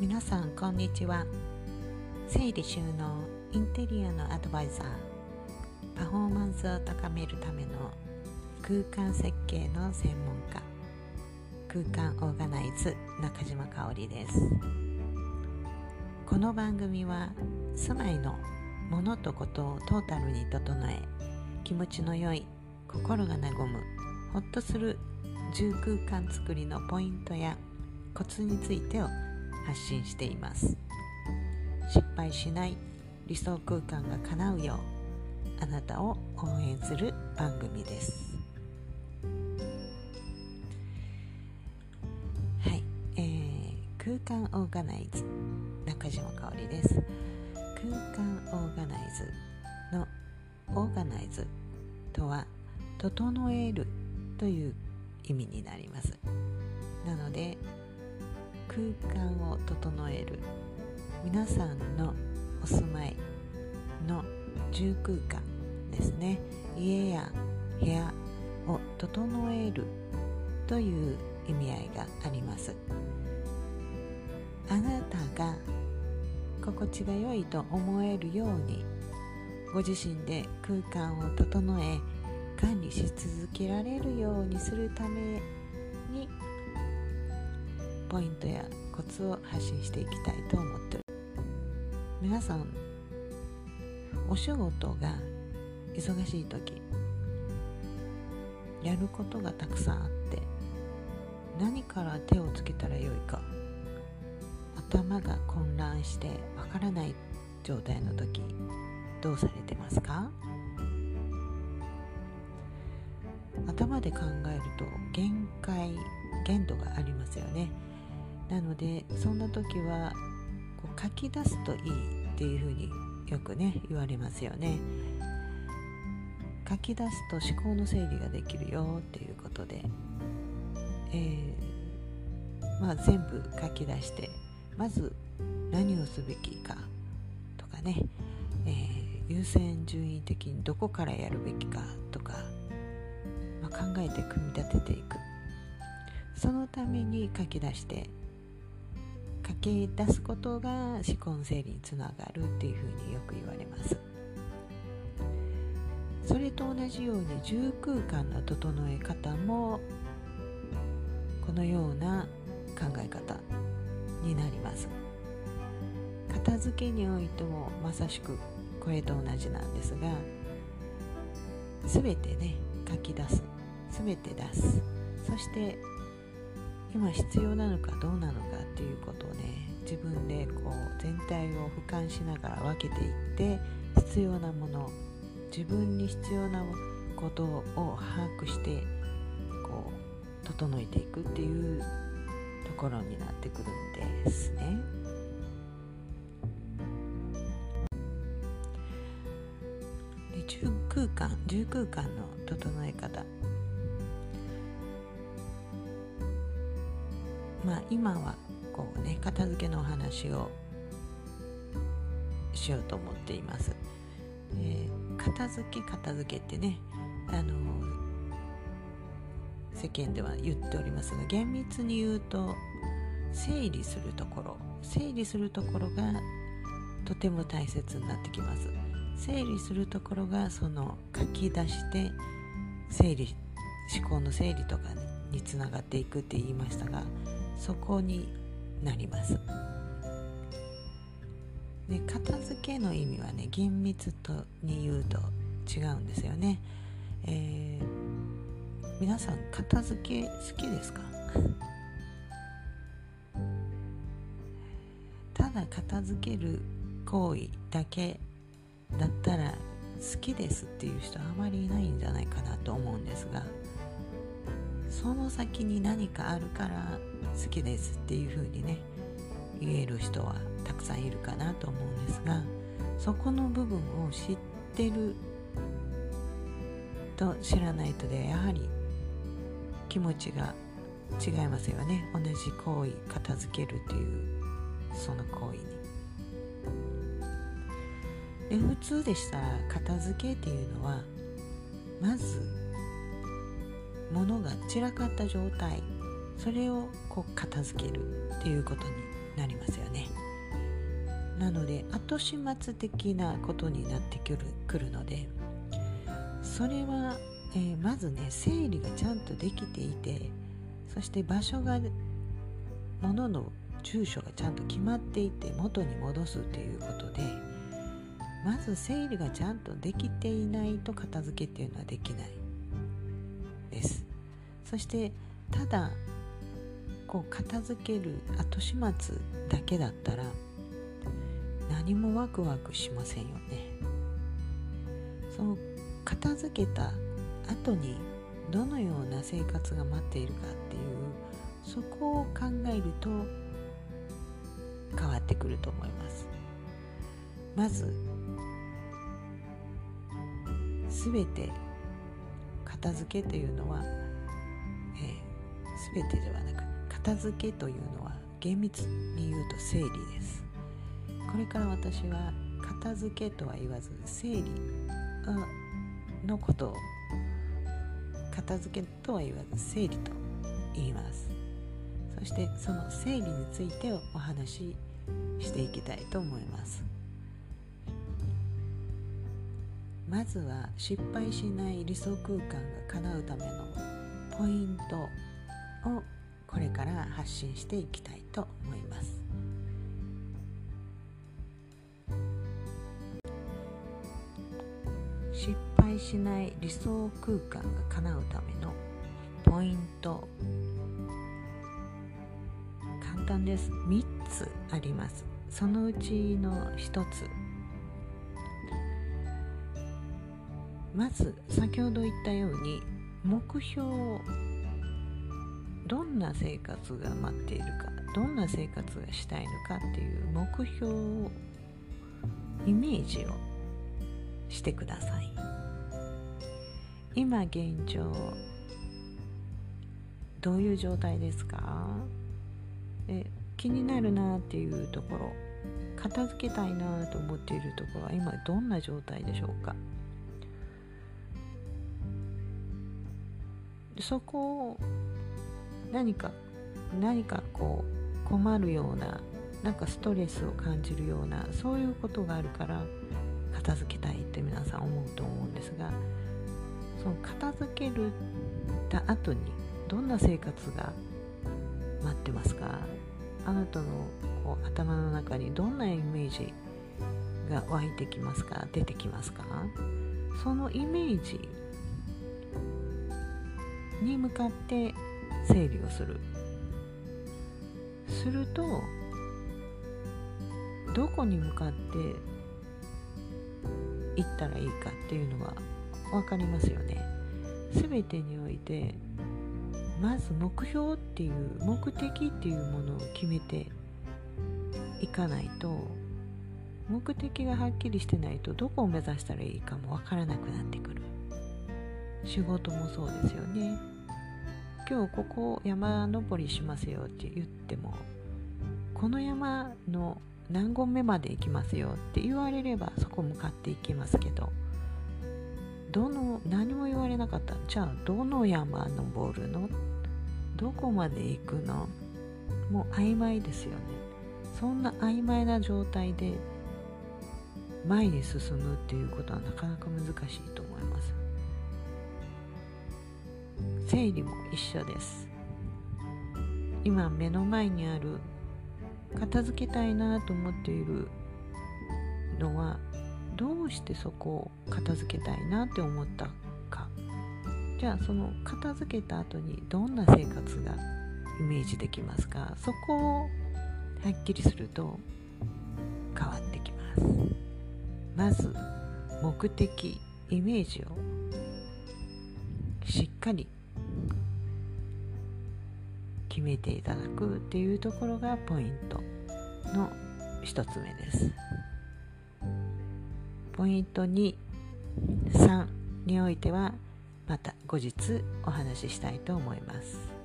皆さんこんにちは。整理収納インテリアのアドバイザー。パフォーマンスを高めるための空間設計の専門家。空間オーガナイズ中島香織です。この番組は住まいのものとことをトータルに整え気持ちの良い心が和むほっとする住空間づくりのポイントやコツについてを発信しています。失敗しない。理想空間が叶うようあなたを応援する番組です。はい、えー、空間オーガナイズ中島香織です。空間オーガナイズのオーガナイズとは整えるという意味になります。なので空間を整える。皆さんのお住まいの住空間ですね。家や部屋を整えるという意味合いがあります。あなたが心地が良いと思えるようにご自身で空間を整え管理し続けられるようにするためにポイントやコツを発信していきたいと思ってる皆さんお仕事が忙しい時やることがたくさんあって何から手をつけたらよいか頭が混乱してわからない状態の時どうされてますか？頭で考えると限界限度がありますよね。なのでそんな時はこう書き出すといいっていうふうによくね言われますよね。書き出すと思考の整理ができるよっていうことで、えー、まあ、全部書き出してまず何をすべきかとかね、えー、優先順位的にどこからやるべきかとか、まあ、考えて組み立てていく。そのために書き出して書き出すことが思考の整理につながるっていうふうによく言われます。それと同じように住空間の整え方もこのような考え方になります。片付けにおいてもまさしくこれと同じなんですが全てね書き出す。全て出す。そして今必要なのかどうなのかっていうことをね自分でこう全体を俯瞰しながら分けていって必要なもの自分に必要なことを把握してこう整えていくっていうところになってくるんですね。で住空間住空間の整え方まあ今はこうね片付けのお話をしようと思っています。えー、片付け片付けってねあの世間では言っておりますが厳密に言うと整理するところ整理するところがとても大切になってきます整理するところがその書き出して整理思考の整理とかにつながっていくって言いましたがそこになります。で片付けの意味はね厳密とに言うと違うんですよね、えー、皆さん片付け好きですか？ただ片付ける行為だけだったら好きですっていう人あまりいないんじゃないかなと思うんですがその先に何かあるから好きですっていう風にね言える人はたくさんいるかなと思うんですがそこの部分を知ってると知らないとでやはり気持ちが違いますよね同じ行為片付けるというその行為に。で普通でしたら片付けっていうのはまず物が散らかった状態それをこう片付けるっていうことになりますよね。なので後始末的なことになってくるくるのでそれは、えー、まずね整理がちゃんとできていてそして場所が物の住所がちゃんと決まっていて元に戻すということでまず整理がちゃんとできていないと片付けっていうのはできないです。そしてただこう片付ける後始末だけだったら何もワクワクしませんよね。その片付けた後にどのような生活が待っているかっていうそこを考えると変わってくると思います。まず全て片付けというのは、えー、全てではなく片付けというのは厳密に言うと整理です。これから私は片付けとは言わず整理のことを片付けとは言わず整理と言います。そしてその整理についてお話ししていきたいと思います。まずは失敗しない理想空間が叶うためのポイントをこれから発信していきたいと思います。失敗しない理想空間が叶うためのポイント。簡単です。3つあります。そのうちの1つ。まず先ほど言ったように目標をどんな生活が待っているかどんな生活がしたいのかっていう目標をイメージをしてください。今現状どういう状態ですか？え気になるなっていうところ片付けたいなと思っているところは今どんな状態でしょうか？そこを何か何かこう困るようななんかストレスを感じるようなそういうことがあるから片付けたいって皆さん思うと思うんですがその片付けるた後にどんな生活が待ってますか？あなたのこう頭の中にどんなイメージが湧いてきますか？出てきますか？そのイメージに向かって整理をする。するとどこに向かって行ったらいいかっていうのは分かりますよね。全てにおいてまず目標っていう目的っていうものを決めていかないと目的がはっきりしてないとどこを目指したらいいかも分からなくなってくる。仕事もそうですよね。今日ここ山登りしますよって言ってもこの山の何合目まで行きますよって言われればそこ向かっていきますけどどの何も言われなかった。じゃあどの山登るの？どこまで行くの？もう曖昧ですよね。そんな曖昧な状態で前に進むっていうことはなかなか難しいと思います。整理も一緒です。今目の前にある片付けたいなと思っているのはどうしてそこを片付けたいなって思ったか。じゃあその片付けた後にどんな生活がイメージできますか。そこをはっきりすると変わってきます。まず目的イメージをしっかり決めていただくっていうところがポイントの1つ目です。ポイント23においてはまた後日お話ししたいと思います。